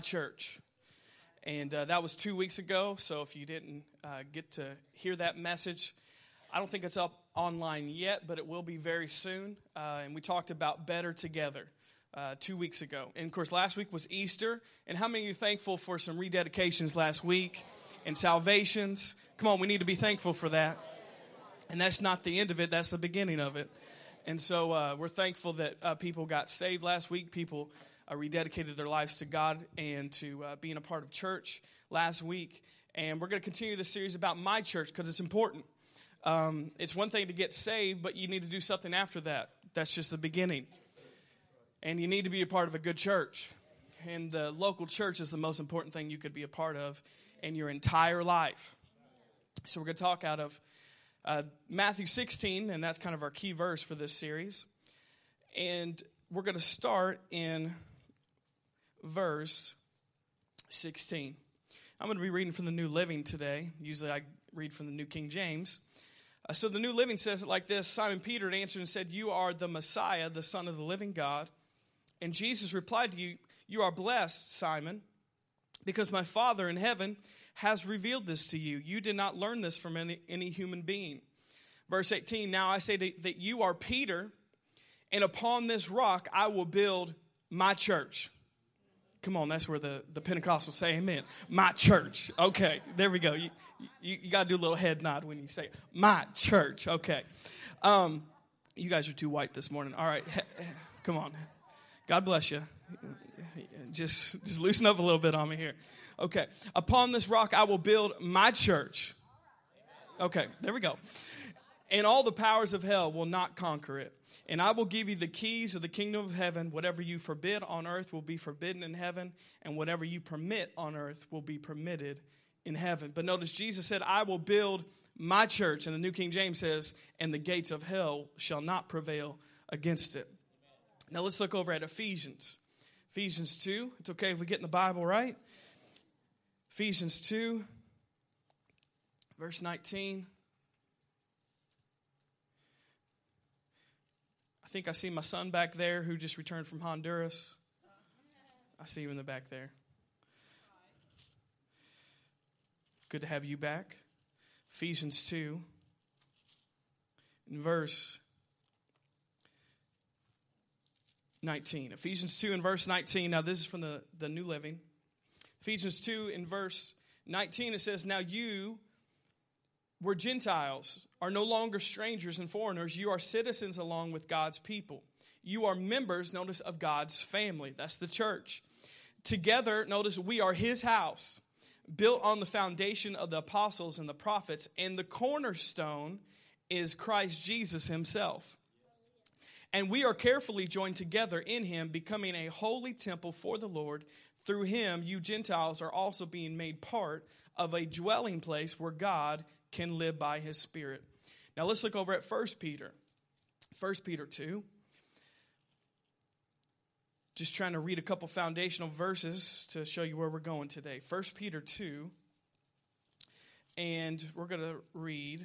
church. And uh, that was two weeks ago. So if you didn't uh, get to hear that message, I don't think it's up online yet, but it will be very soon. Uh, and we talked about better together. Uh, two weeks ago. And of course, last week was Easter. And how many of you thankful for some rededications last week and salvations? Come on, we need to be thankful for that. And that's not the end of it, that's the beginning of it. And so uh, we're thankful that uh, people got saved last week. People uh, rededicated their lives to God and to uh, being a part of church last week. And we're going to continue this series about my church because it's important. Um, it's one thing to get saved, but you need to do something after that. That's just the beginning. And you need to be a part of a good church. And the local church is the most important thing you could be a part of in your entire life. So we're going to talk out of uh, Matthew 16, and that's kind of our key verse for this series. And we're going to start in verse 16. I'm going to be reading from the New Living today. Usually I read from the New King James. Uh, so the New Living says it like this Simon Peter answered and said, You are the Messiah, the Son of the living God. And Jesus replied to you, You are blessed, Simon, because my Father in heaven has revealed this to you. You did not learn this from any, any human being. Verse 18 Now I say that you are Peter, and upon this rock I will build my church. Come on, that's where the, the Pentecostals say amen. My church. Okay, there we go. You, you, you got to do a little head nod when you say my church. Okay. Um, you guys are too white this morning. All right. Come on. God bless you. Just, just loosen up a little bit on me here. Okay. Upon this rock I will build my church. Okay, there we go. And all the powers of hell will not conquer it. And I will give you the keys of the kingdom of heaven. Whatever you forbid on earth will be forbidden in heaven, and whatever you permit on earth will be permitted in heaven. But notice Jesus said, I will build my church. And the New King James says, and the gates of hell shall not prevail against it. Now let's look over at Ephesians. Ephesians 2. It's okay if we get in the Bible, right? Ephesians 2, verse 19. I think I see my son back there who just returned from Honduras. I see you in the back there. Good to have you back. Ephesians 2, in verse 19. Ephesians 2 and verse 19. Now, this is from the, the New Living. Ephesians 2 in verse 19, it says, Now you were Gentiles, are no longer strangers and foreigners. You are citizens along with God's people. You are members, notice, of God's family. That's the church. Together, notice, we are his house, built on the foundation of the apostles and the prophets, and the cornerstone is Christ Jesus himself. And we are carefully joined together in him, becoming a holy temple for the Lord. Through him, you Gentiles are also being made part of a dwelling place where God can live by his Spirit. Now let's look over at 1 Peter. 1 Peter 2. Just trying to read a couple foundational verses to show you where we're going today. 1 Peter 2. And we're going to read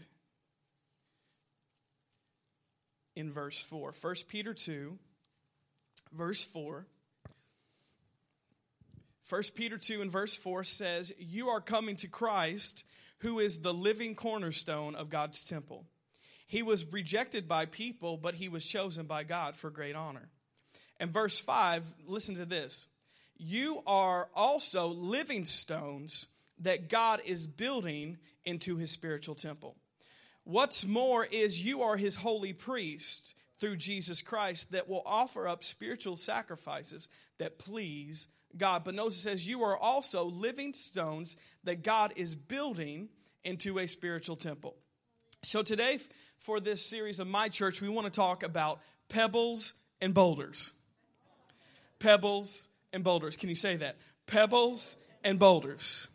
in verse 4. 1 Peter 2, verse 4. 1 Peter 2 and verse 4 says, You are coming to Christ, who is the living cornerstone of God's temple. He was rejected by people, but he was chosen by God for great honor. And verse 5, listen to this. You are also living stones that God is building into his spiritual temple. What's more is you are his holy priest through Jesus Christ that will offer up spiritual sacrifices that please God. But it says, You are also living stones that God is building into a spiritual temple. So today, for this series of my church, we want to talk about pebbles and boulders. Pebbles and boulders. Can you say that? Pebbles and boulders.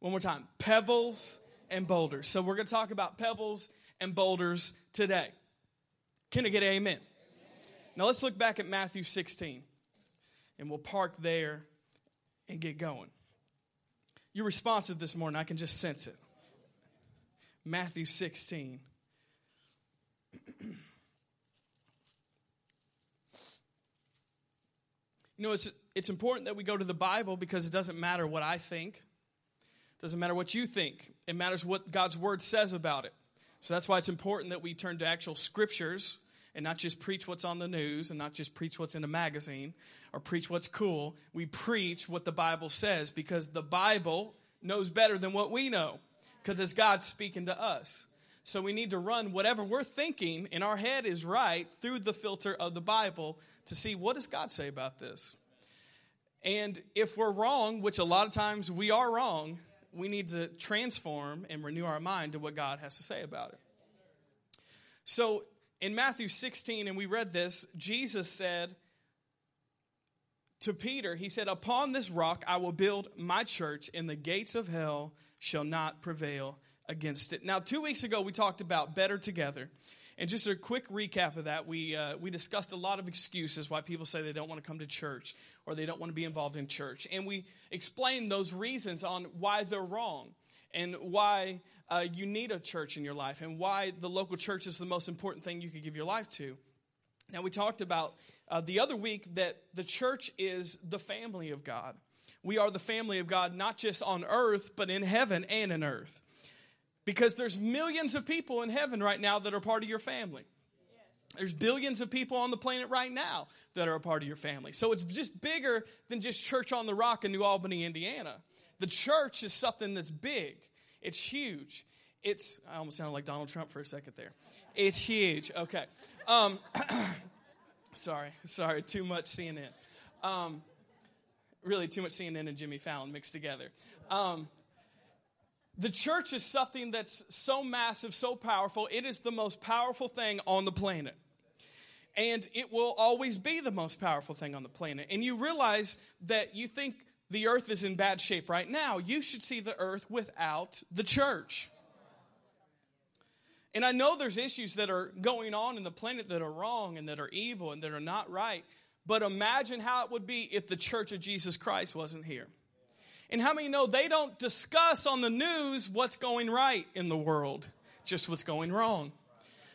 One more time. Pebbles and boulders. So we're going to talk about pebbles and boulders today. Can I get amen? amen? Now let's look back at Matthew 16 and we'll park there and get going. You're responsive this morning. I can just sense it. Matthew 16. you know, it's it's important that we go to the Bible because it doesn't matter what I think. It doesn't matter what you think. It matters what God's word says about it. So that's why it's important that we turn to actual scriptures and not just preach what's on the news and not just preach what's in a magazine or preach what's cool. We preach what the Bible says because the Bible knows better than what we know because it's God speaking to us. So we need to run whatever we're thinking in our head is right through the filter of the Bible to see what does God say about this. And if we're wrong, which a lot of times we are wrong, we need to transform and renew our mind to what God has to say about it. So in Matthew 16, and we read this, Jesus said to Peter, He said, Upon this rock I will build my church, and the gates of hell shall not prevail against it. Now, two weeks ago, we talked about better together. And just a quick recap of that, we, uh, we discussed a lot of excuses why people say they don't want to come to church or they don't want to be involved in church. And we explained those reasons on why they're wrong and why uh, you need a church in your life and why the local church is the most important thing you could give your life to. Now, we talked about uh, the other week that the church is the family of God. We are the family of God, not just on earth, but in heaven and in earth. Because there's millions of people in heaven right now that are part of your family. There's billions of people on the planet right now that are a part of your family. So it's just bigger than just Church on the Rock in New Albany, Indiana. The church is something that's big, it's huge. It's, I almost sounded like Donald Trump for a second there. It's huge. Okay. Um, sorry, sorry, too much CNN. Um, really, too much CNN and Jimmy Fallon mixed together. Um, the church is something that's so massive, so powerful. It is the most powerful thing on the planet. And it will always be the most powerful thing on the planet. And you realize that you think the earth is in bad shape right now. You should see the earth without the church. And I know there's issues that are going on in the planet that are wrong and that are evil and that are not right. But imagine how it would be if the church of Jesus Christ wasn't here. And how many know they don't discuss on the news what's going right in the world, just what's going wrong?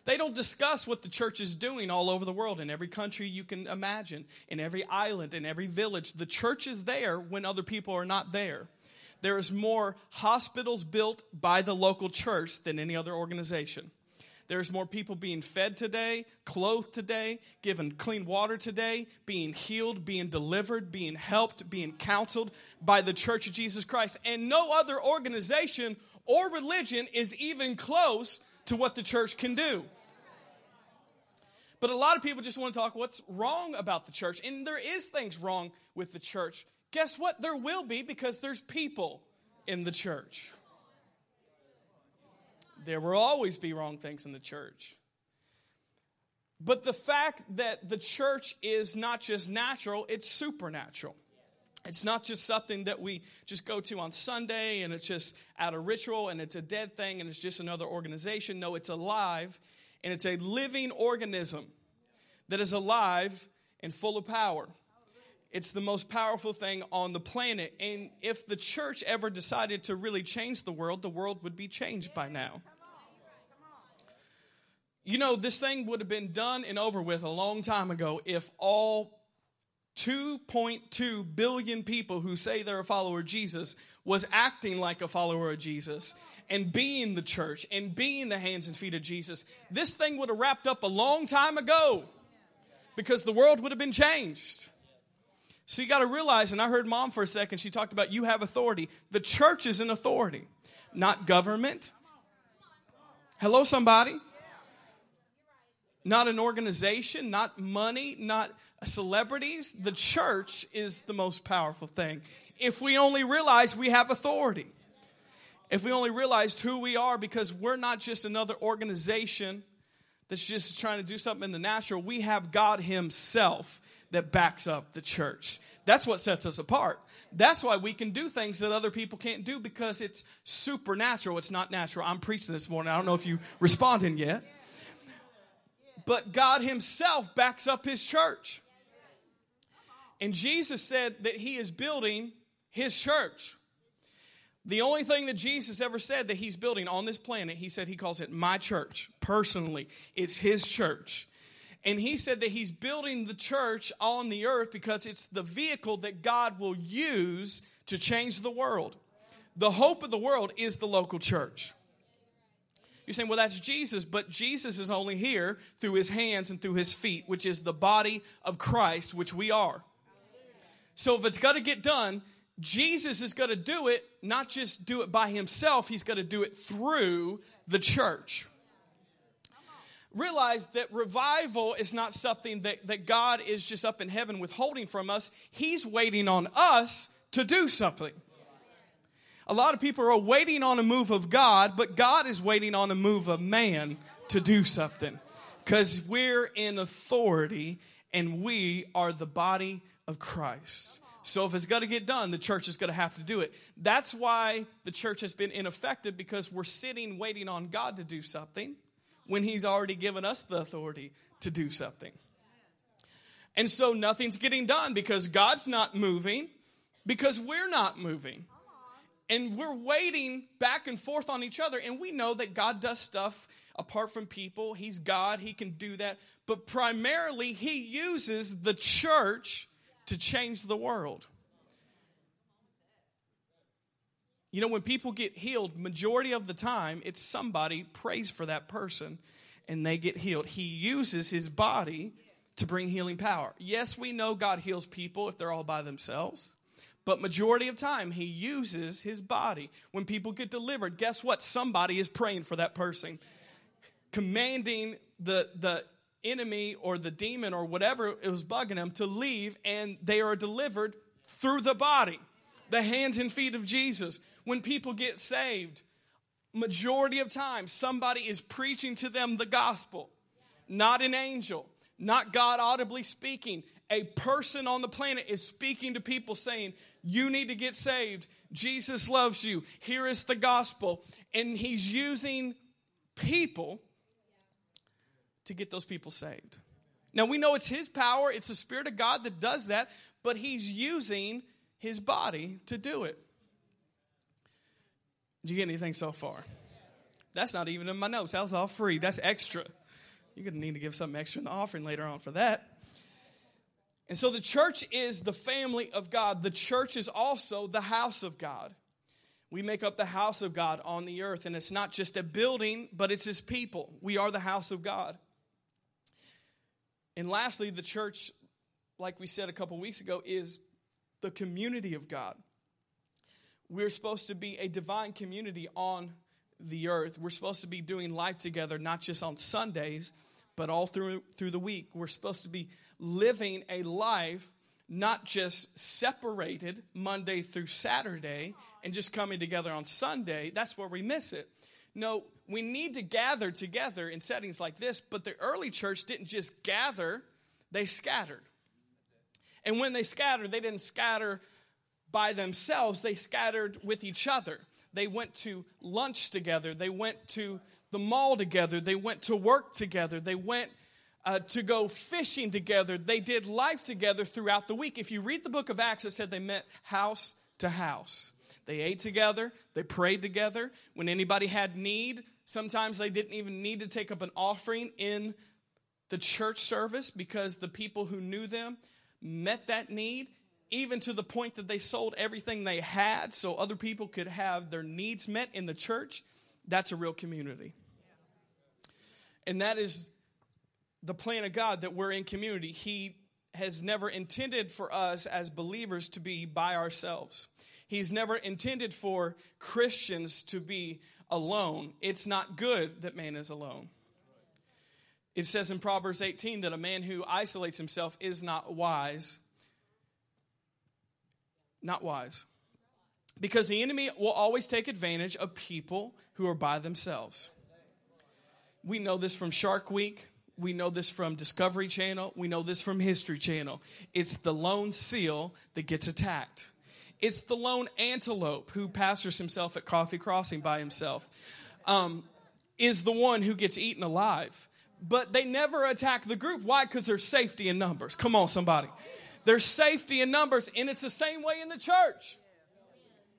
They don't discuss what the church is doing all over the world, in every country you can imagine, in every island, in every village. The church is there when other people are not there. There is more hospitals built by the local church than any other organization. There's more people being fed today, clothed today, given clean water today, being healed, being delivered, being helped, being counseled by the Church of Jesus Christ. And no other organization or religion is even close to what the church can do. But a lot of people just want to talk what's wrong about the church. And there is things wrong with the church. Guess what? There will be because there's people in the church. There will always be wrong things in the church. But the fact that the church is not just natural, it's supernatural. It's not just something that we just go to on Sunday and it's just out of ritual and it's a dead thing and it's just another organization. No, it's alive and it's a living organism that is alive and full of power. It's the most powerful thing on the planet. And if the church ever decided to really change the world, the world would be changed by now. You know, this thing would have been done and over with a long time ago if all 2.2 billion people who say they're a follower of Jesus was acting like a follower of Jesus and being the church and being the hands and feet of Jesus. This thing would have wrapped up a long time ago because the world would have been changed. So you got to realize, and I heard mom for a second, she talked about you have authority. The church is an authority, not government. Hello, somebody. Not an organization, not money, not celebrities. The church is the most powerful thing. If we only realize we have authority, if we only realized who we are, because we're not just another organization that's just trying to do something in the natural, we have God Himself that backs up the church. That's what sets us apart. That's why we can do things that other people can't do because it's supernatural. It's not natural. I'm preaching this morning. I don't know if you responded yet. But God Himself backs up His church. And Jesus said that He is building His church. The only thing that Jesus ever said that He's building on this planet, He said He calls it my church personally. It's His church. And he said that he's building the church on the earth because it's the vehicle that God will use to change the world. The hope of the world is the local church. You're saying, well, that's Jesus, but Jesus is only here through his hands and through his feet, which is the body of Christ, which we are. So if it's got to get done, Jesus is going to do it, not just do it by himself, he's going to do it through the church. Realize that revival is not something that, that God is just up in heaven withholding from us. He's waiting on us to do something. A lot of people are waiting on a move of God, but God is waiting on a move of man to do something. Because we're in authority and we are the body of Christ. So if it's got to get done, the church is going to have to do it. That's why the church has been ineffective because we're sitting waiting on God to do something when He's already given us the authority to do something. And so nothing's getting done because God's not moving, because we're not moving and we're waiting back and forth on each other and we know that god does stuff apart from people he's god he can do that but primarily he uses the church to change the world. You know when people get healed majority of the time it's somebody prays for that person and they get healed. He uses his body to bring healing power. Yes we know god heals people if they're all by themselves but majority of time he uses his body. When people get delivered guess what? Somebody is praying for that person commanding the the enemy or the demon or whatever it was bugging them to leave and they are delivered through the body the hands and feet of jesus when people get saved majority of time somebody is preaching to them the gospel not an angel not god audibly speaking a person on the planet is speaking to people saying you need to get saved. Jesus loves you. Here is the gospel. And he's using people to get those people saved. Now we know it's his power, it's the Spirit of God that does that, but he's using his body to do it. Did you get anything so far? That's not even in my notes. That was all free. That's extra. You're going to need to give something extra in the offering later on for that. And so the church is the family of God. The church is also the house of God. We make up the house of God on the earth, and it's not just a building, but it's his people. We are the house of God. And lastly, the church, like we said a couple weeks ago, is the community of God. We're supposed to be a divine community on the earth. We're supposed to be doing life together, not just on Sundays, but all through, through the week. We're supposed to be living a life not just separated Monday through Saturday and just coming together on Sunday. That's where we miss it. No, we need to gather together in settings like this, but the early church didn't just gather, they scattered. And when they scattered, they didn't scatter by themselves, they scattered with each other. They went to lunch together, they went to the mall together, they went to work together, they went uh, to go fishing together. They did life together throughout the week. If you read the book of Acts, it said they met house to house. They ate together, they prayed together. When anybody had need, sometimes they didn't even need to take up an offering in the church service because the people who knew them met that need, even to the point that they sold everything they had so other people could have their needs met in the church. That's a real community. And that is the plan of God that we're in community. He has never intended for us as believers to be by ourselves. He's never intended for Christians to be alone. It's not good that man is alone. It says in Proverbs 18 that a man who isolates himself is not wise. Not wise. Because the enemy will always take advantage of people who are by themselves. We know this from Shark Week. We know this from Discovery Channel. We know this from History Channel. It's the lone seal that gets attacked. It's the lone antelope who pastors himself at Coffee Crossing by himself, um, is the one who gets eaten alive. But they never attack the group. Why? Because there's safety in numbers. Come on, somebody. There's safety in numbers, and it's the same way in the church.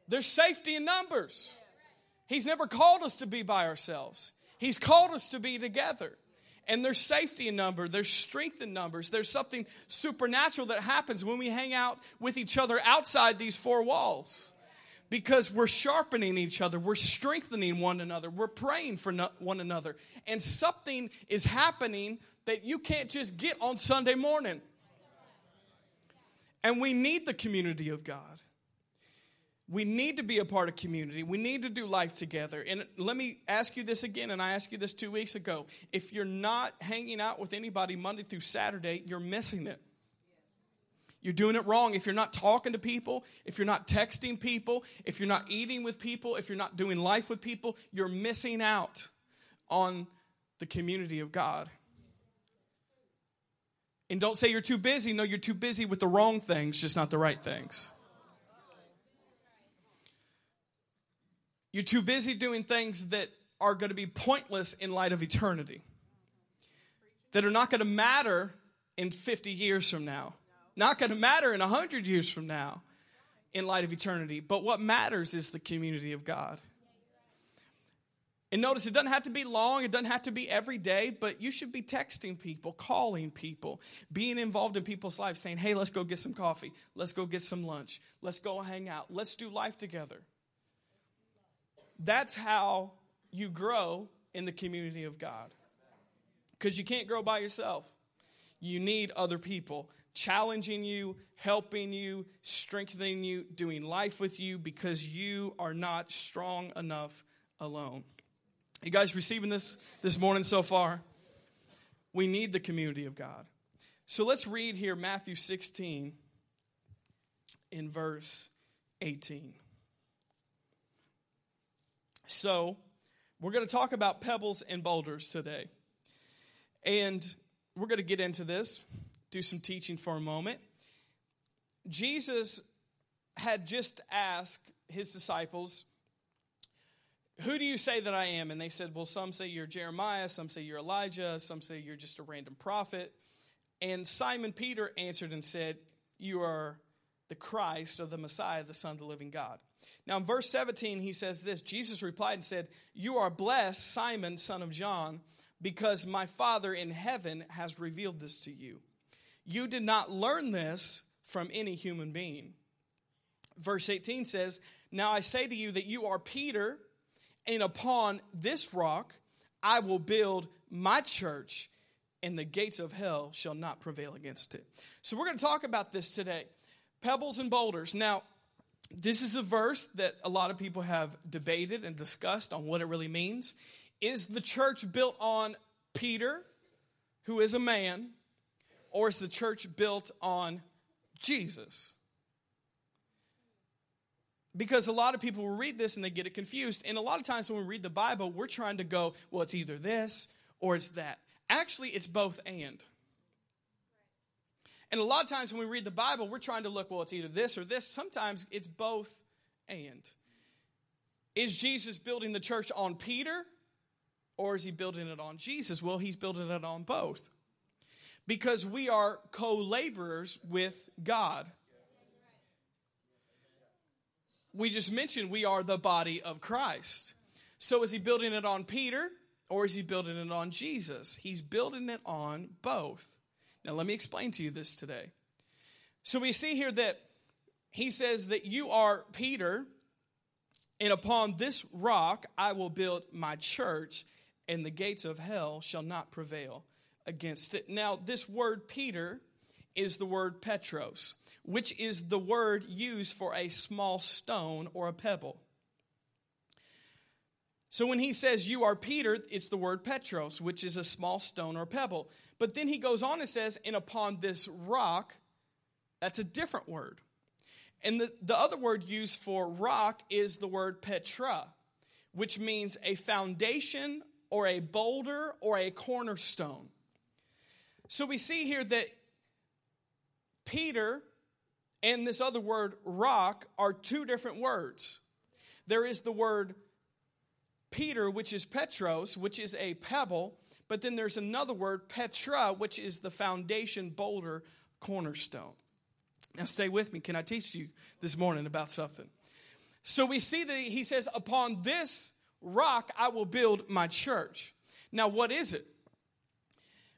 There's safety in numbers. He's never called us to be by ourselves, He's called us to be together. And there's safety in number, there's strength in numbers, there's something supernatural that happens when we hang out with each other outside these four walls. Because we're sharpening each other, we're strengthening one another, we're praying for no, one another. And something is happening that you can't just get on Sunday morning. And we need the community of God. We need to be a part of community. We need to do life together. And let me ask you this again, and I asked you this two weeks ago. If you're not hanging out with anybody Monday through Saturday, you're missing it. You're doing it wrong. If you're not talking to people, if you're not texting people, if you're not eating with people, if you're not doing life with people, you're missing out on the community of God. And don't say you're too busy. No, you're too busy with the wrong things, just not the right things. You're too busy doing things that are going to be pointless in light of eternity, that are not going to matter in 50 years from now, not going to matter in 100 years from now in light of eternity. But what matters is the community of God. And notice it doesn't have to be long, it doesn't have to be every day, but you should be texting people, calling people, being involved in people's lives, saying, hey, let's go get some coffee, let's go get some lunch, let's go hang out, let's do life together. That's how you grow in the community of God. Because you can't grow by yourself. You need other people challenging you, helping you, strengthening you, doing life with you because you are not strong enough alone. You guys receiving this this morning so far? We need the community of God. So let's read here Matthew 16 in verse 18. So, we're going to talk about pebbles and boulders today. And we're going to get into this, do some teaching for a moment. Jesus had just asked his disciples, who do you say that I am? And they said, Well, some say you're Jeremiah, some say you're Elijah, some say you're just a random prophet. And Simon Peter answered and said, You are the Christ or the Messiah, the Son of the living God. Now, in verse 17, he says this Jesus replied and said, You are blessed, Simon, son of John, because my Father in heaven has revealed this to you. You did not learn this from any human being. Verse 18 says, Now I say to you that you are Peter and upon this rock I will build my church, and the gates of hell shall not prevail against it. So, we're going to talk about this today pebbles and boulders. Now, this is a verse that a lot of people have debated and discussed on what it really means. Is the church built on Peter, who is a man, or is the church built on Jesus? Because a lot of people will read this and they get it confused. And a lot of times when we read the Bible, we're trying to go, well, it's either this or it's that. Actually, it's both and. And a lot of times when we read the Bible, we're trying to look, well, it's either this or this. Sometimes it's both and. Is Jesus building the church on Peter or is he building it on Jesus? Well, he's building it on both. Because we are co laborers with God we just mentioned we are the body of Christ. So is he building it on Peter or is he building it on Jesus? He's building it on both. Now, let me explain to you this today. So we see here that he says that you are Peter, and upon this rock I will build my church, and the gates of hell shall not prevail against it. Now, this word Peter is the word Petros which is the word used for a small stone or a pebble. So when he says you are Peter, it's the word Petros, which is a small stone or pebble. But then he goes on and says, and upon this rock, that's a different word. And the, the other word used for rock is the word Petra, which means a foundation or a boulder or a cornerstone. So we see here that Peter and this other word, rock, are two different words. There is the word Peter, which is Petros, which is a pebble, but then there's another word, Petra, which is the foundation, boulder, cornerstone. Now, stay with me. Can I teach you this morning about something? So, we see that he says, Upon this rock I will build my church. Now, what is it?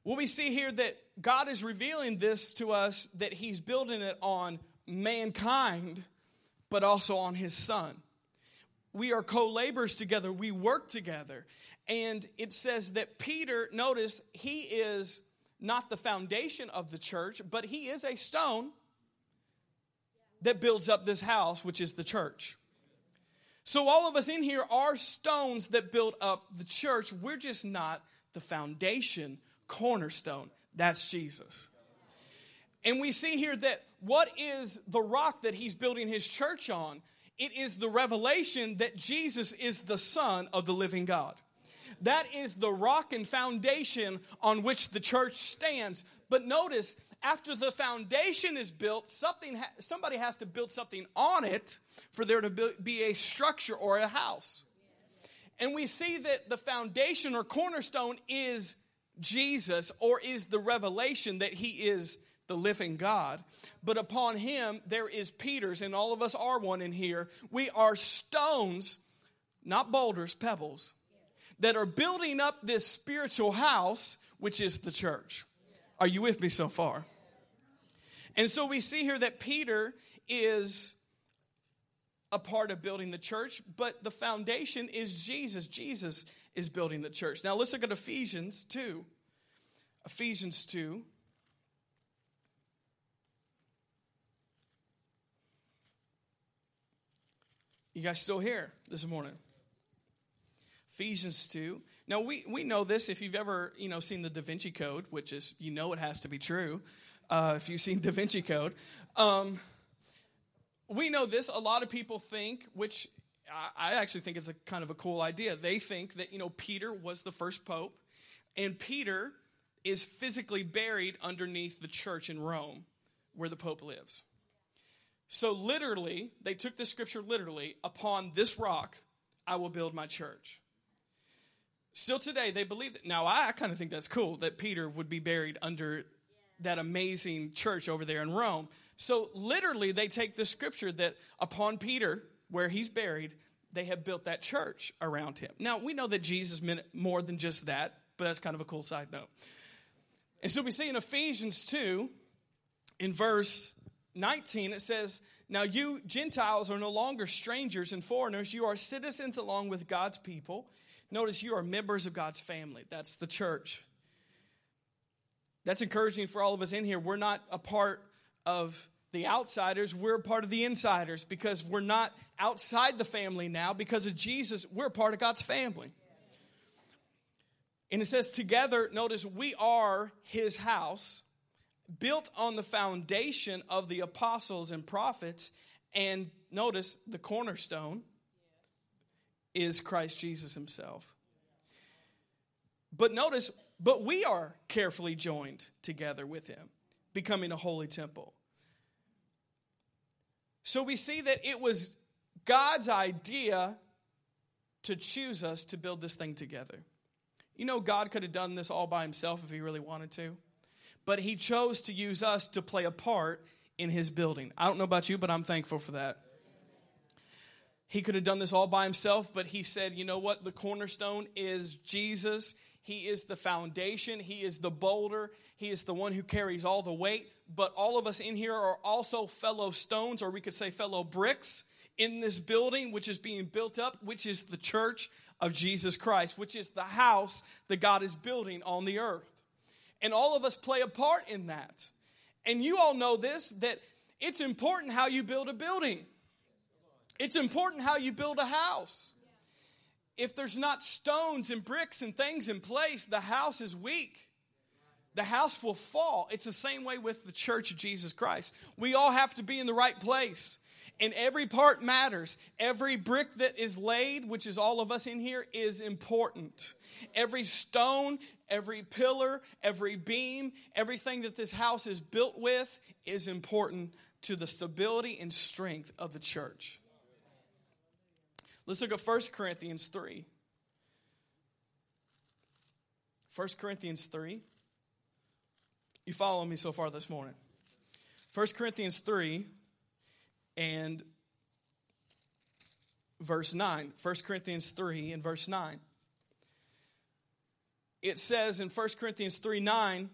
Well, we see here that God is revealing this to us that He's building it on mankind, but also on His Son. We are co laborers together, we work together. And it says that Peter, notice, he is not the foundation of the church, but he is a stone that builds up this house, which is the church. So, all of us in here are stones that build up the church. We're just not the foundation, cornerstone. That's Jesus. And we see here that what is the rock that he's building his church on? It is the revelation that Jesus is the Son of the living God. That is the rock and foundation on which the church stands. But notice, after the foundation is built, something ha- somebody has to build something on it for there to be a structure or a house. And we see that the foundation or cornerstone is Jesus or is the revelation that he is the living God. But upon him there is Peter's, and all of us are one in here. We are stones, not boulders, pebbles, that are building up this spiritual house, which is the church. Are you with me so far? And so we see here that Peter is a part of building the church, but the foundation is Jesus. Jesus is building the church. Now let's look at Ephesians 2. Ephesians 2. You guys still here this morning? Ephesians 2. Now we, we know this if you've ever, you know, seen the Da Vinci Code, which is you know it has to be true uh, if you've seen Da Vinci Code. Um, we know this. A lot of people think, which I actually think it's a kind of a cool idea. They think that you know Peter was the first pope, and Peter is physically buried underneath the church in Rome, where the pope lives. So literally, they took the scripture literally. Upon this rock, I will build my church. Still today, they believe that. Now, I kind of think that's cool that Peter would be buried under that amazing church over there in Rome. So literally, they take the scripture that upon Peter, where he's buried, they have built that church around him. Now, we know that Jesus meant more than just that, but that's kind of a cool side note. And so we see in Ephesians 2, in verse 19, it says, Now you Gentiles are no longer strangers and foreigners. You are citizens along with God's people. Notice you are members of God's family. That's the church. That's encouraging for all of us in here. We're not a part of the outsiders, we're part of the insiders because we're not outside the family now. Because of Jesus, we're part of God's family. And it says, together, notice, we are his house, built on the foundation of the apostles and prophets. And notice, the cornerstone is Christ Jesus himself. But notice, but we are carefully joined together with him, becoming a holy temple. So we see that it was God's idea to choose us to build this thing together. You know, God could have done this all by himself if he really wanted to, but he chose to use us to play a part in his building. I don't know about you, but I'm thankful for that. He could have done this all by himself, but he said, you know what? The cornerstone is Jesus. He is the foundation. He is the boulder. He is the one who carries all the weight. But all of us in here are also fellow stones, or we could say fellow bricks in this building, which is being built up, which is the church of Jesus Christ, which is the house that God is building on the earth. And all of us play a part in that. And you all know this that it's important how you build a building, it's important how you build a house if there's not stones and bricks and things in place, the house is weak. The house will fall. It's the same way with the church of Jesus Christ. We all have to be in the right place. And every part matters. Every brick that is laid, which is all of us in here, is important. Every stone, every pillar, every beam, everything that this house is built with is important to the stability and strength of the church. Let's look at 1 Corinthians 3. 1 Corinthians 3. You follow me so far this morning. 1 Corinthians 3 and verse 9. 1 Corinthians 3 and verse 9. It says in 1 Corinthians 3 9,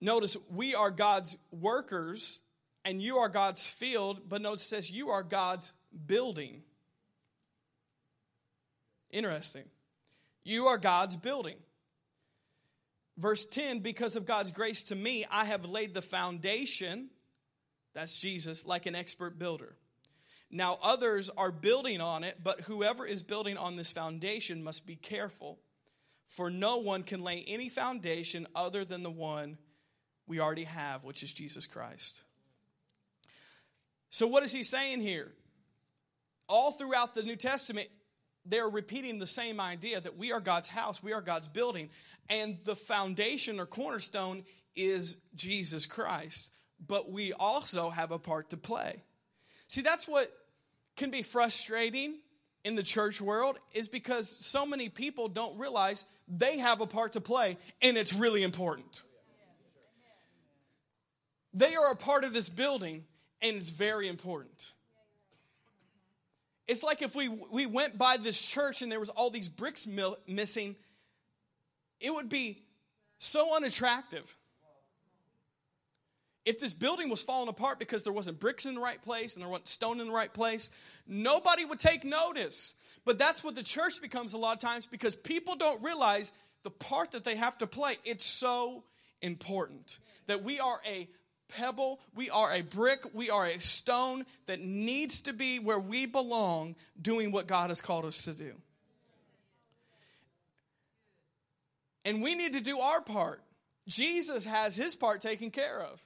notice we are God's workers and you are God's field, but notice it says you are God's building. Interesting. You are God's building. Verse 10 Because of God's grace to me, I have laid the foundation, that's Jesus, like an expert builder. Now others are building on it, but whoever is building on this foundation must be careful, for no one can lay any foundation other than the one we already have, which is Jesus Christ. So, what is he saying here? All throughout the New Testament, they're repeating the same idea that we are God's house, we are God's building, and the foundation or cornerstone is Jesus Christ. But we also have a part to play. See, that's what can be frustrating in the church world is because so many people don't realize they have a part to play and it's really important. They are a part of this building and it's very important. It's like if we, we went by this church and there was all these bricks mil- missing, it would be so unattractive. If this building was falling apart because there wasn't bricks in the right place and there wasn't stone in the right place, nobody would take notice. But that's what the church becomes a lot of times because people don't realize the part that they have to play. It's so important that we are a pebble, we are a brick, we are a stone that needs to be where we belong, doing what God has called us to do. And we need to do our part. Jesus has his part taken care of.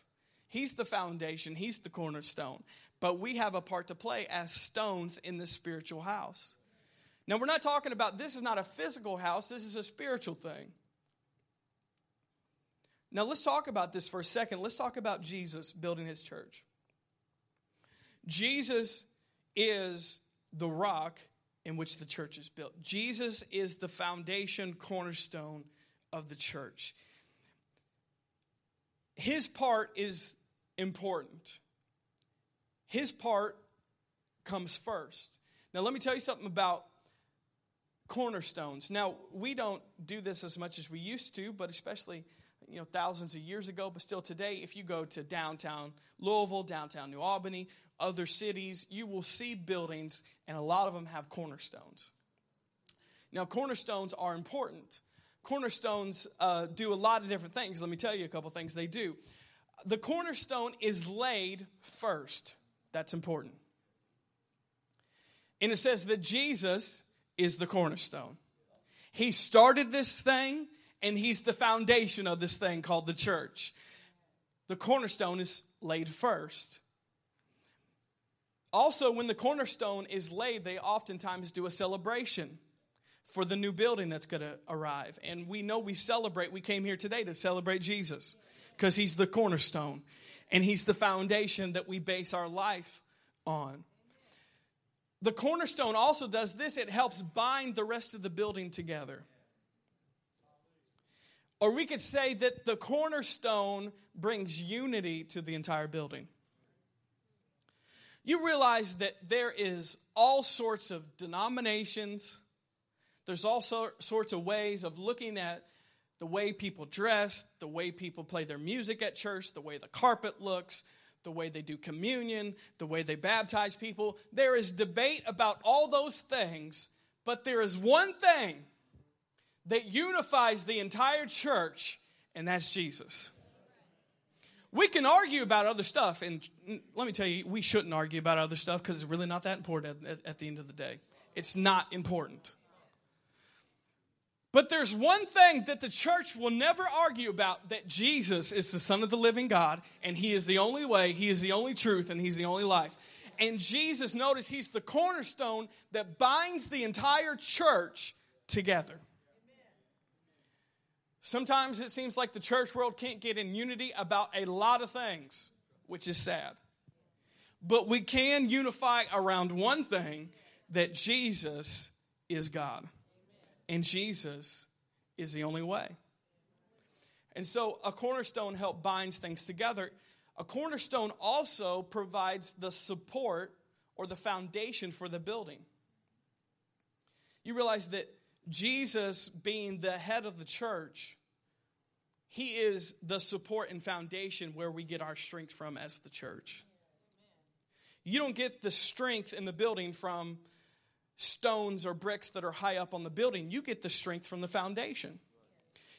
He's the foundation, he's the cornerstone. But we have a part to play as stones in the spiritual house. Now, we're not talking about this is not a physical house, this is a spiritual thing. Now, let's talk about this for a second. Let's talk about Jesus building his church. Jesus is the rock in which the church is built. Jesus is the foundation cornerstone of the church. His part is important. His part comes first. Now, let me tell you something about cornerstones. Now, we don't do this as much as we used to, but especially you know thousands of years ago but still today if you go to downtown louisville downtown new albany other cities you will see buildings and a lot of them have cornerstones now cornerstones are important cornerstones uh, do a lot of different things let me tell you a couple things they do the cornerstone is laid first that's important and it says that jesus is the cornerstone he started this thing and he's the foundation of this thing called the church. The cornerstone is laid first. Also, when the cornerstone is laid, they oftentimes do a celebration for the new building that's going to arrive. And we know we celebrate, we came here today to celebrate Jesus because he's the cornerstone and he's the foundation that we base our life on. The cornerstone also does this it helps bind the rest of the building together. Or we could say that the cornerstone brings unity to the entire building. You realize that there is all sorts of denominations, there's all sorts of ways of looking at the way people dress, the way people play their music at church, the way the carpet looks, the way they do communion, the way they baptize people. There is debate about all those things, but there is one thing that unifies the entire church, and that's Jesus. We can argue about other stuff, and let me tell you, we shouldn't argue about other stuff because it's really not that important at, at, the end of the day. It's not important. But there's one thing that the church will never argue about that Jesus is the Son of the living God, and He is the only way, He is the only truth, and He's the only life. And Jesus, notice, He's the cornerstone that binds the entire church together. Sometimes it seems like the church world can't get in unity about a lot of things, which is sad. But we can unify around one thing that Jesus is God. And Jesus is the only way. And so a cornerstone help binds things together. A cornerstone also provides the support or the foundation for the building. You realize that Jesus being the head of the church, he is the support and foundation where we get our strength from as the church. You don't get the strength in the building from stones or bricks that are high up on the building. You get the strength from the foundation.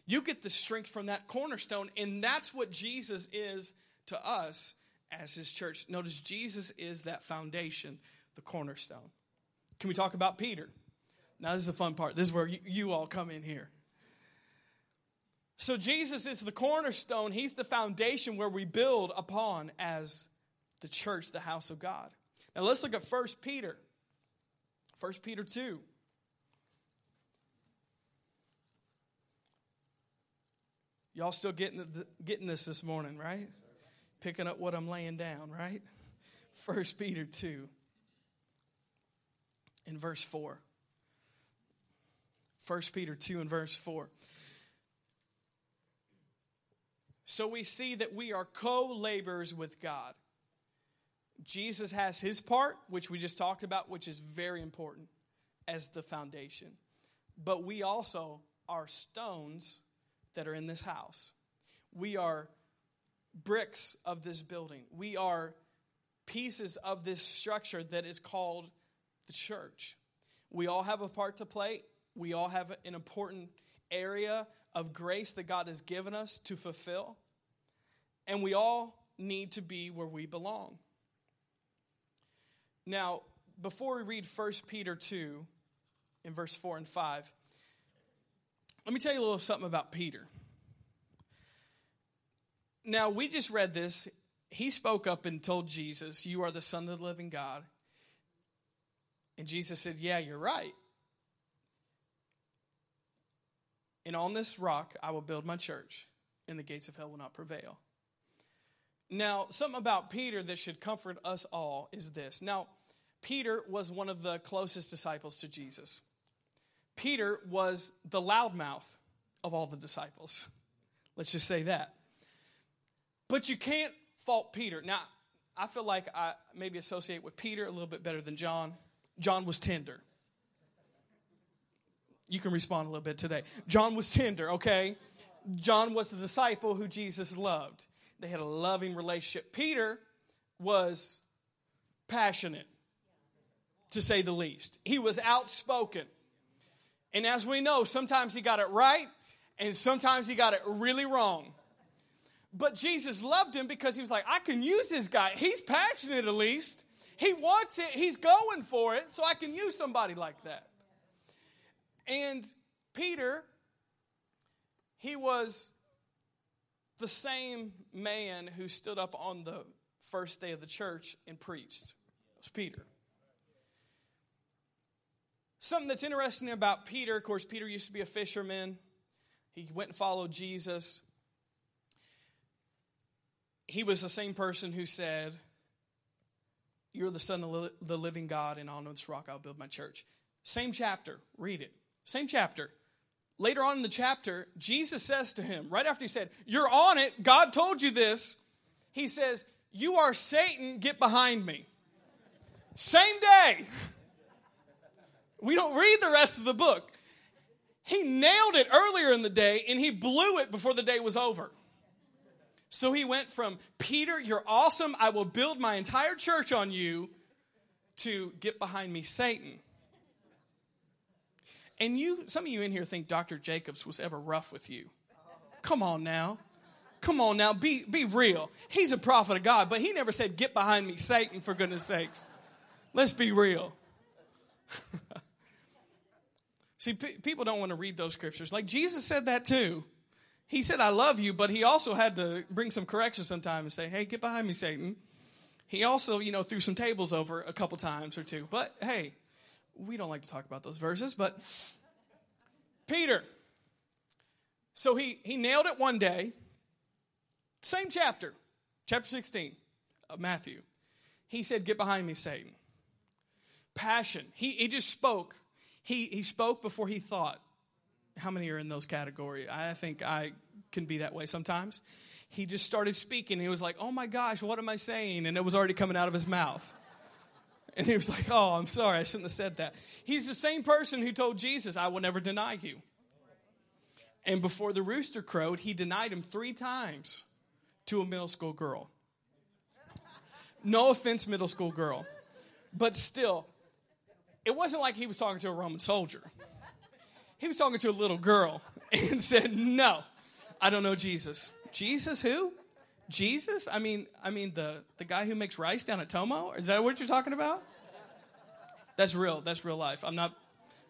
You get the strength from that cornerstone, and that's what Jesus is to us as his church. Notice Jesus is that foundation, the cornerstone. Can we talk about Peter? Now, this is the fun part. This is where you, you all come in here. So, Jesus is the cornerstone, He's the foundation where we build upon as the church, the house of God. Now, let's look at 1 Peter. 1 Peter 2. Y'all still getting, getting this this morning, right? Picking up what I'm laying down, right? 1 Peter 2 in verse 4. 1 Peter 2 and verse 4. So we see that we are co laborers with God. Jesus has his part, which we just talked about, which is very important as the foundation. But we also are stones that are in this house. We are bricks of this building. We are pieces of this structure that is called the church. We all have a part to play. We all have an important area of grace that God has given us to fulfill. And we all need to be where we belong. Now, before we read 1 Peter 2 in verse 4 and 5, let me tell you a little something about Peter. Now, we just read this. He spoke up and told Jesus, You are the Son of the living God. And Jesus said, Yeah, you're right. And on this rock I will build my church, and the gates of hell will not prevail. Now, something about Peter that should comfort us all is this. Now, Peter was one of the closest disciples to Jesus. Peter was the loudmouth of all the disciples. Let's just say that. But you can't fault Peter. Now, I feel like I maybe associate with Peter a little bit better than John. John was tender. You can respond a little bit today. John was tender, okay? John was the disciple who Jesus loved. They had a loving relationship. Peter was passionate, to say the least. He was outspoken. And as we know, sometimes he got it right and sometimes he got it really wrong. But Jesus loved him because he was like, I can use this guy. He's passionate at least. He wants it, he's going for it, so I can use somebody like that. And Peter, he was the same man who stood up on the first day of the church and preached. It was Peter. Something that's interesting about Peter, of course, Peter used to be a fisherman. He went and followed Jesus. He was the same person who said, You're the Son of the living God, and on this rock I'll build my church. Same chapter, read it. Same chapter. Later on in the chapter, Jesus says to him, right after he said, You're on it, God told you this, he says, You are Satan, get behind me. Same day. We don't read the rest of the book. He nailed it earlier in the day and he blew it before the day was over. So he went from, Peter, you're awesome, I will build my entire church on you, to get behind me, Satan. And you, some of you in here think Dr. Jacobs was ever rough with you. Come on now. Come on now, be, be real. He's a prophet of God, but he never said, Get behind me, Satan, for goodness sakes. Let's be real. See, people don't want to read those scriptures. Like Jesus said that too. He said, I love you, but he also had to bring some correction sometime and say, Hey, get behind me, Satan. He also, you know, threw some tables over a couple times or two. But hey, we don't like to talk about those verses, but Peter. So he, he nailed it one day. Same chapter, chapter 16 of Matthew. He said, Get behind me, Satan. Passion. He, he just spoke. He, he spoke before he thought. How many are in those categories? I think I can be that way sometimes. He just started speaking. He was like, Oh my gosh, what am I saying? And it was already coming out of his mouth. And he was like, Oh, I'm sorry, I shouldn't have said that. He's the same person who told Jesus, I will never deny you. And before the rooster crowed, he denied him three times to a middle school girl. No offense, middle school girl. But still, it wasn't like he was talking to a Roman soldier. He was talking to a little girl and said, No, I don't know Jesus. Jesus who? Jesus? I mean, I mean the, the guy who makes rice down at Tomo? Is that what you're talking about? That's real. That's real life. I'm not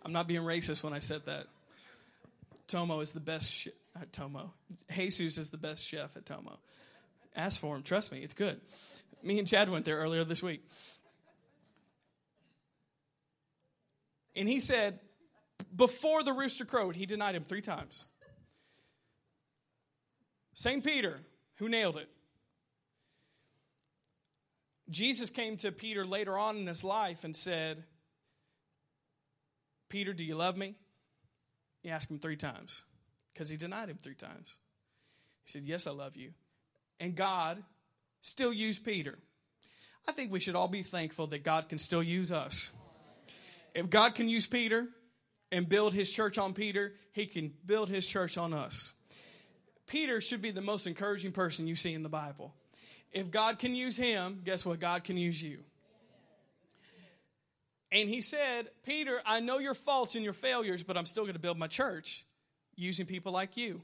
I'm not being racist when I said that. Tomo is the best sh- at Tomo. Jesus is the best chef at Tomo. Ask for him. Trust me, it's good. Me and Chad went there earlier this week. And he said, before the rooster crowed, he denied him three times. St. Peter, who nailed it. Jesus came to Peter later on in his life and said, Peter, do you love me? He asked him three times because he denied him three times. He said, Yes, I love you. And God still used Peter. I think we should all be thankful that God can still use us. If God can use Peter and build his church on Peter, he can build his church on us. Peter should be the most encouraging person you see in the Bible. If God can use him, guess what? God can use you. And he said, Peter, I know your faults and your failures, but I'm still going to build my church using people like you,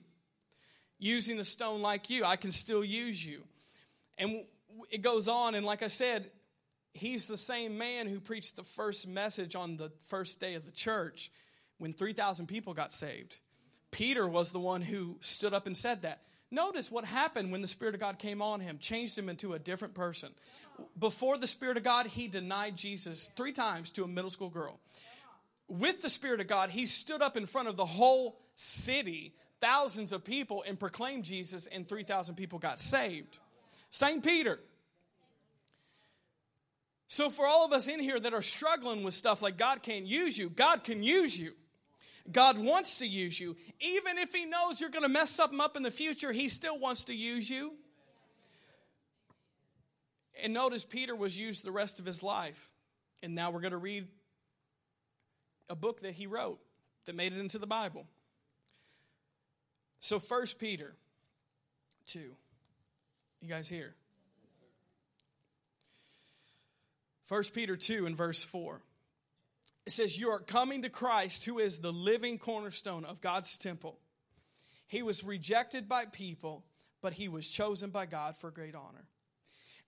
using a stone like you. I can still use you. And it goes on, and like I said, he's the same man who preached the first message on the first day of the church when 3,000 people got saved. Peter was the one who stood up and said that. Notice what happened when the Spirit of God came on him, changed him into a different person. Before the Spirit of God, he denied Jesus three times to a middle school girl. With the Spirit of God, he stood up in front of the whole city, thousands of people, and proclaimed Jesus, and 3,000 people got saved. St. Peter, so, for all of us in here that are struggling with stuff like God can't use you, God can use you. God wants to use you. Even if He knows you're going to mess something up in the future, He still wants to use you. And notice Peter was used the rest of his life. And now we're going to read a book that he wrote that made it into the Bible. So, First Peter 2. You guys here? 1 Peter 2 and verse 4. It says, You are coming to Christ, who is the living cornerstone of God's temple. He was rejected by people, but he was chosen by God for great honor.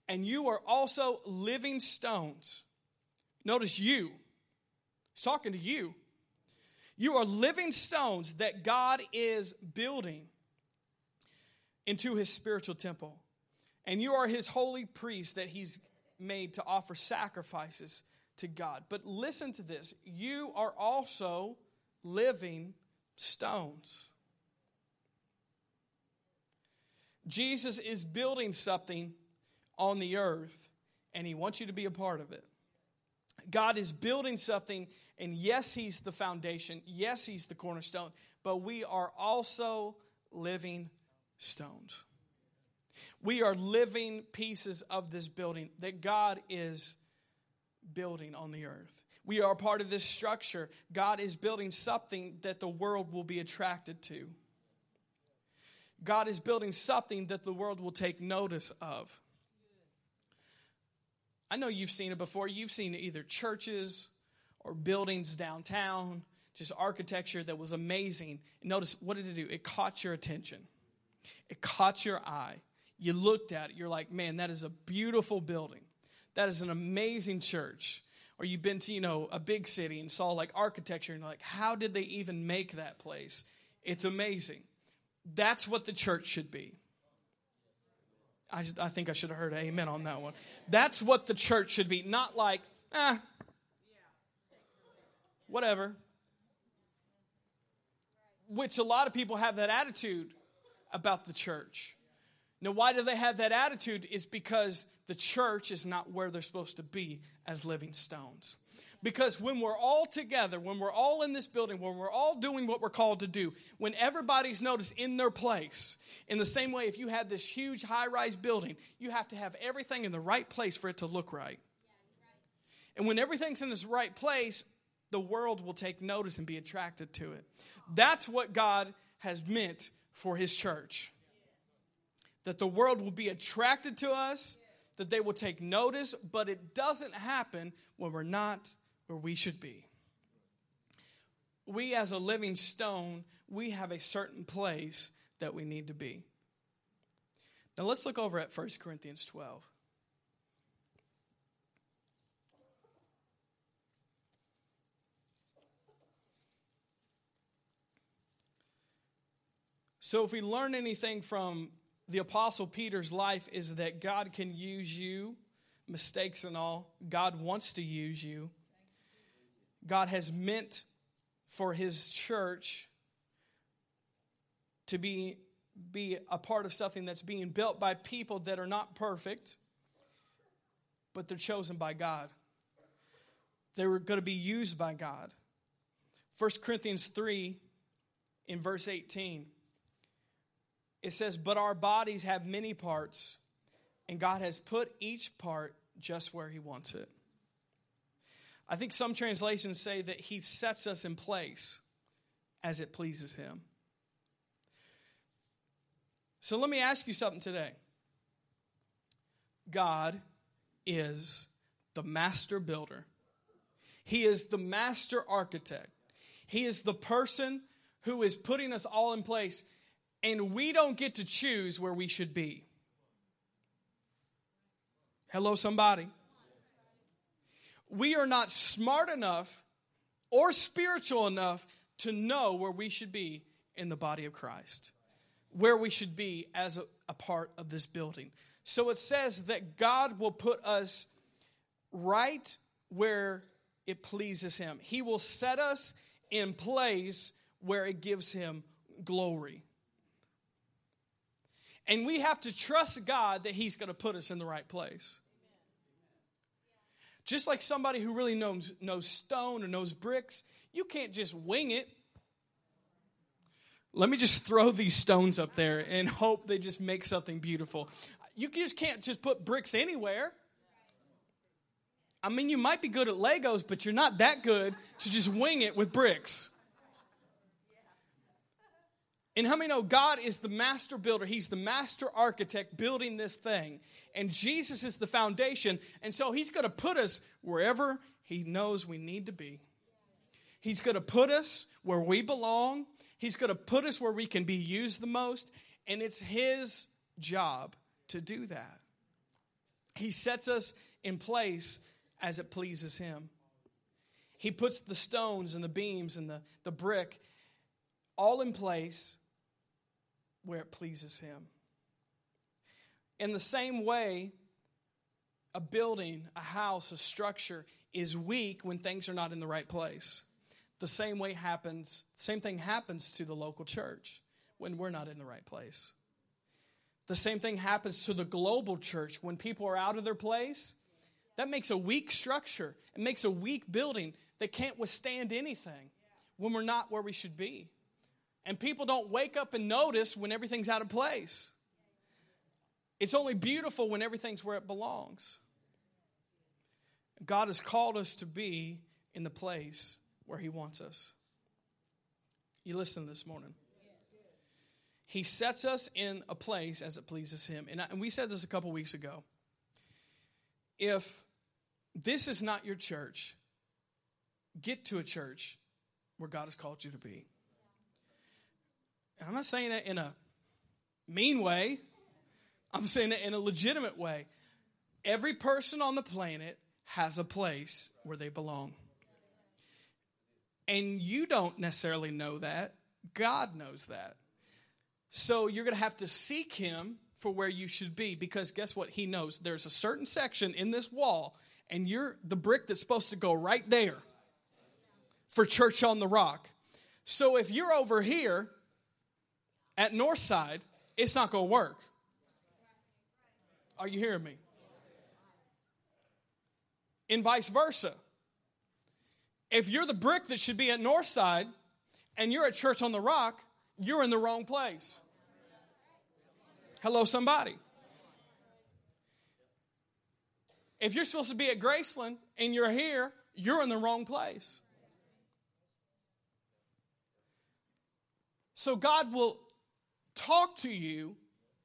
And you are also living stones. Notice you. He's talking to you. You are living stones that God is building into his spiritual temple. And you are his holy priest that he's made to offer sacrifices to God. But listen to this you are also living stones. Jesus is building something on the earth, and he wants you to be a part of it. God is building something, and yes, he's the foundation. Yes, he's the cornerstone, but we are also living stones. We are living pieces of this building that God is building on the earth. We are part of this structure. God is building something that the world will be attracted to. God is building something that the world will take notice of. I know you've seen it before. You've seen either churches or buildings downtown, just architecture that was amazing. Notice what did it do? It caught your attention, it caught your eye you looked at it, you're like, man, that is a beautiful building. That is an amazing church. Or you've been to, you know, a big city and saw like architecture and like, how did they even make that place? It's amazing. That's what the church should be. I, I think I should have heard amen on that one. That's what the church should be. Not like, eh, whatever. Which a lot of people have that attitude about the church. Now, why do they have that attitude? Is because the church is not where they're supposed to be as living stones. Because when we're all together, when we're all in this building, when we're all doing what we're called to do, when everybody's noticed in their place, in the same way, if you had this huge high rise building, you have to have everything in the right place for it to look right. And when everything's in its right place, the world will take notice and be attracted to it. That's what God has meant for his church. That the world will be attracted to us, that they will take notice, but it doesn't happen when we're not where we should be. We, as a living stone, we have a certain place that we need to be. Now let's look over at 1 Corinthians 12. So, if we learn anything from the Apostle Peter's life, is that God can use you, mistakes and all. God wants to use you. God has meant for His church to be, be a part of something that's being built by people that are not perfect, but they're chosen by God. They were going to be used by God. 1 Corinthians 3 in verse 18 it says, But our bodies have many parts, and God has put each part just where He wants it. I think some translations say that He sets us in place as it pleases Him. So let me ask you something today. God is the master builder, He is the master architect, He is the person who is putting us all in place and we don't get to choose where we should be. Hello, somebody. We are not smart enough or spiritual enough to know where we should be in the body of Christ, where we should be as a, a part of this building. So it says that God will put us right where it pleases Him. He will set us in place where it gives Him glory. And we have to trust God that He's going to put us in the right place. Just like somebody who really knows, knows stone or knows bricks, you can't just wing it. Let me just throw these stones up there and hope they just make something beautiful. You just can't just put bricks anywhere. I mean, you might be good at Legos, but you're not that good to just wing it with bricks. And how many know God is the master builder? He's the master architect building this thing. And Jesus is the foundation. And so he's going to put us wherever he knows we need to be. He's going to put us where we belong. He's going to put us where we can be used the most. And it's his job to do that. He sets us in place as it pleases him. He puts the stones and the beams and the, the brick all in place where it pleases Him. In the same way, a building, a house, a structure is weak when things are not in the right place. The same way happens, same thing happens to the local church when we're not in the right place. The same thing happens to the global church when people are out of their place. That makes a weak structure. It makes a weak building that can't withstand anything when we're not where we should be. And people don't wake up and notice when everything's out of place. It's only beautiful when everything's where it belongs. God has called us to be in the place where He wants us. You listen this morning. He sets us in a place as it pleases Him. And, I, and we said this a couple weeks ago. If this is not your church, get to a church where God has called you to be. I'm not saying that in a mean way, I'm saying it in a legitimate way. Every person on the planet has a place where they belong. And you don't necessarily know that, God knows that. So you're going to have to seek Him for where you should be because guess what? He knows there's a certain section in this wall, and you're the brick that's supposed to go right there for Church on the Rock. So if you're over here, at Northside, it's not going to work. Are you hearing me? And vice versa. If you're the brick that should be at Northside and you're at Church on the Rock, you're in the wrong place. Hello, somebody. If you're supposed to be at Graceland and you're here, you're in the wrong place. So God will talk to you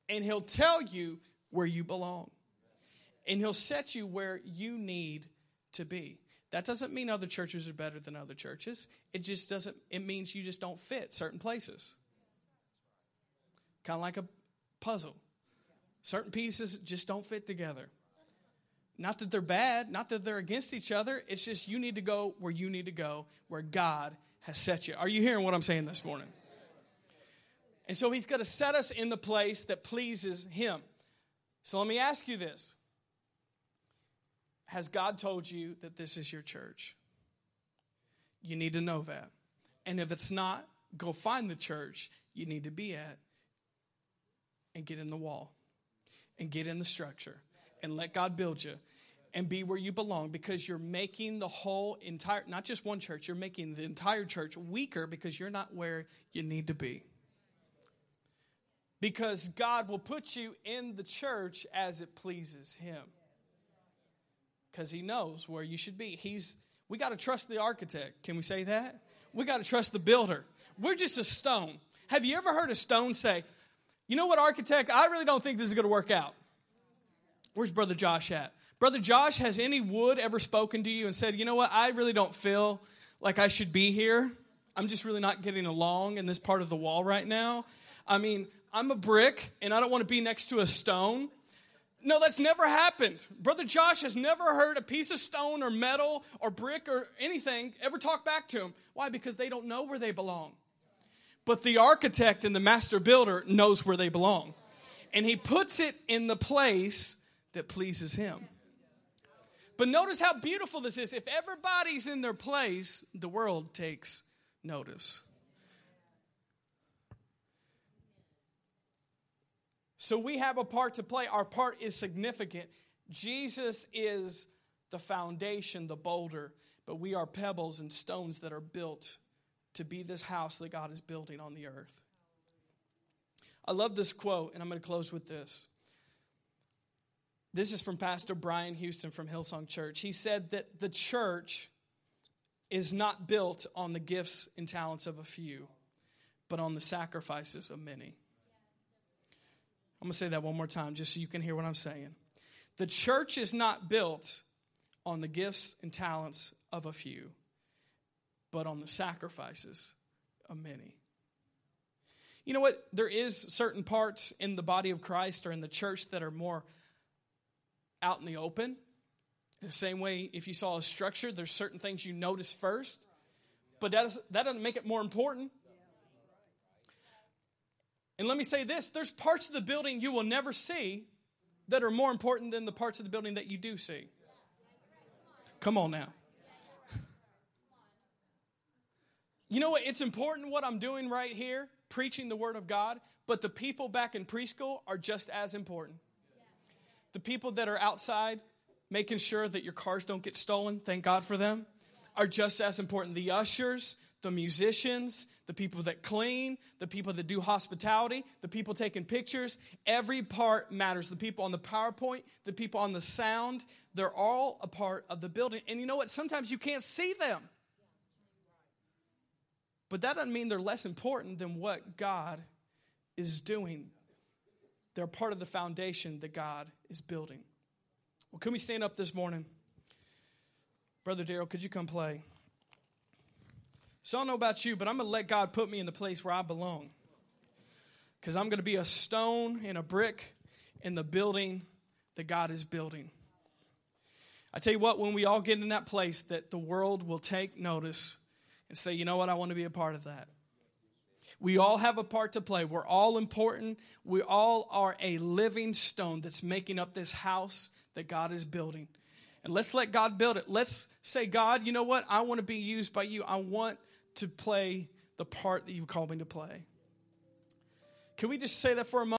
and He'll tell you where you belong. And He'll set you where you need to be. That doesn't mean other churches are better than other churches. It just doesn't, it means you just don't fit certain places. Kind of like a puzzle. Certain pieces just don't fit together. Not that they're bad, not that they're against each other. It's just you need to go where you need to go, where God has set you. Are you hearing what I'm saying this morning? And so he's going to set us in the place that pleases him. So let me ask you this Has God told you that this is your church? You need to know that. And if it's not, go find the church you need to be at and get in the wall and get in the structure and let God build you and be where you belong because you're making the whole entire, not just one church, you're making the entire church weaker because you're not where you need to be. Because God will put you in the church as it pleases Him. Because He knows where you should be. He's, we got to trust the architect. Can we say that? We got to trust the builder. We're just a stone. Have you ever heard a stone say, you know what, architect, I really don't think this is going to work out? Where's Brother Josh at? Brother Josh, has any wood ever spoken to you and said, you know what, I really don't feel like I should be here? I'm just really not getting along in this part of the wall right now. I mean, I'm a brick and I don't want to be next to a stone. No, that's never happened. Brother Josh has never heard a piece of stone or metal or brick or anything ever talk back to him. Why? Because they don't know where they belong. But the architect and the master builder knows where they belong. And he puts it in the place that pleases him. But notice how beautiful this is. If everybody's in their place, the world takes notice. So we have a part to play. Our part is significant. Jesus is the foundation, the boulder, but we are pebbles and stones that are built to be this house that God is building on the earth. I love this quote, and I'm going to close with this. This is from Pastor Brian Houston from Hillsong Church. He said that the church is not built on the gifts and talents of a few, but on the sacrifices of many. I'm going to say that one more time just so you can hear what I'm saying. The church is not built on the gifts and talents of a few, but on the sacrifices of many. You know what? There is certain parts in the body of Christ or in the church that are more out in the open. In the same way, if you saw a structure, there's certain things you notice first, but that, is, that doesn't make it more important. And let me say this there's parts of the building you will never see that are more important than the parts of the building that you do see. Come on now. You know what? It's important what I'm doing right here, preaching the Word of God, but the people back in preschool are just as important. The people that are outside making sure that your cars don't get stolen, thank God for them, are just as important. The ushers, the musicians, the people that clean, the people that do hospitality, the people taking pictures, every part matters. The people on the PowerPoint, the people on the sound, they're all a part of the building. And you know what? Sometimes you can't see them. But that doesn't mean they're less important than what God is doing. They're part of the foundation that God is building. Well, can we stand up this morning? Brother Daryl, could you come play? So I don't know about you, but I'm going to let God put me in the place where I belong. Because I'm going to be a stone and a brick in the building that God is building. I tell you what, when we all get in that place, that the world will take notice and say, you know what, I want to be a part of that. We all have a part to play. We're all important. We all are a living stone that's making up this house that God is building. And let's let God build it. Let's say, God, you know what? I want to be used by you. I want to play the part that you've called me to play. Can we just say that for a moment?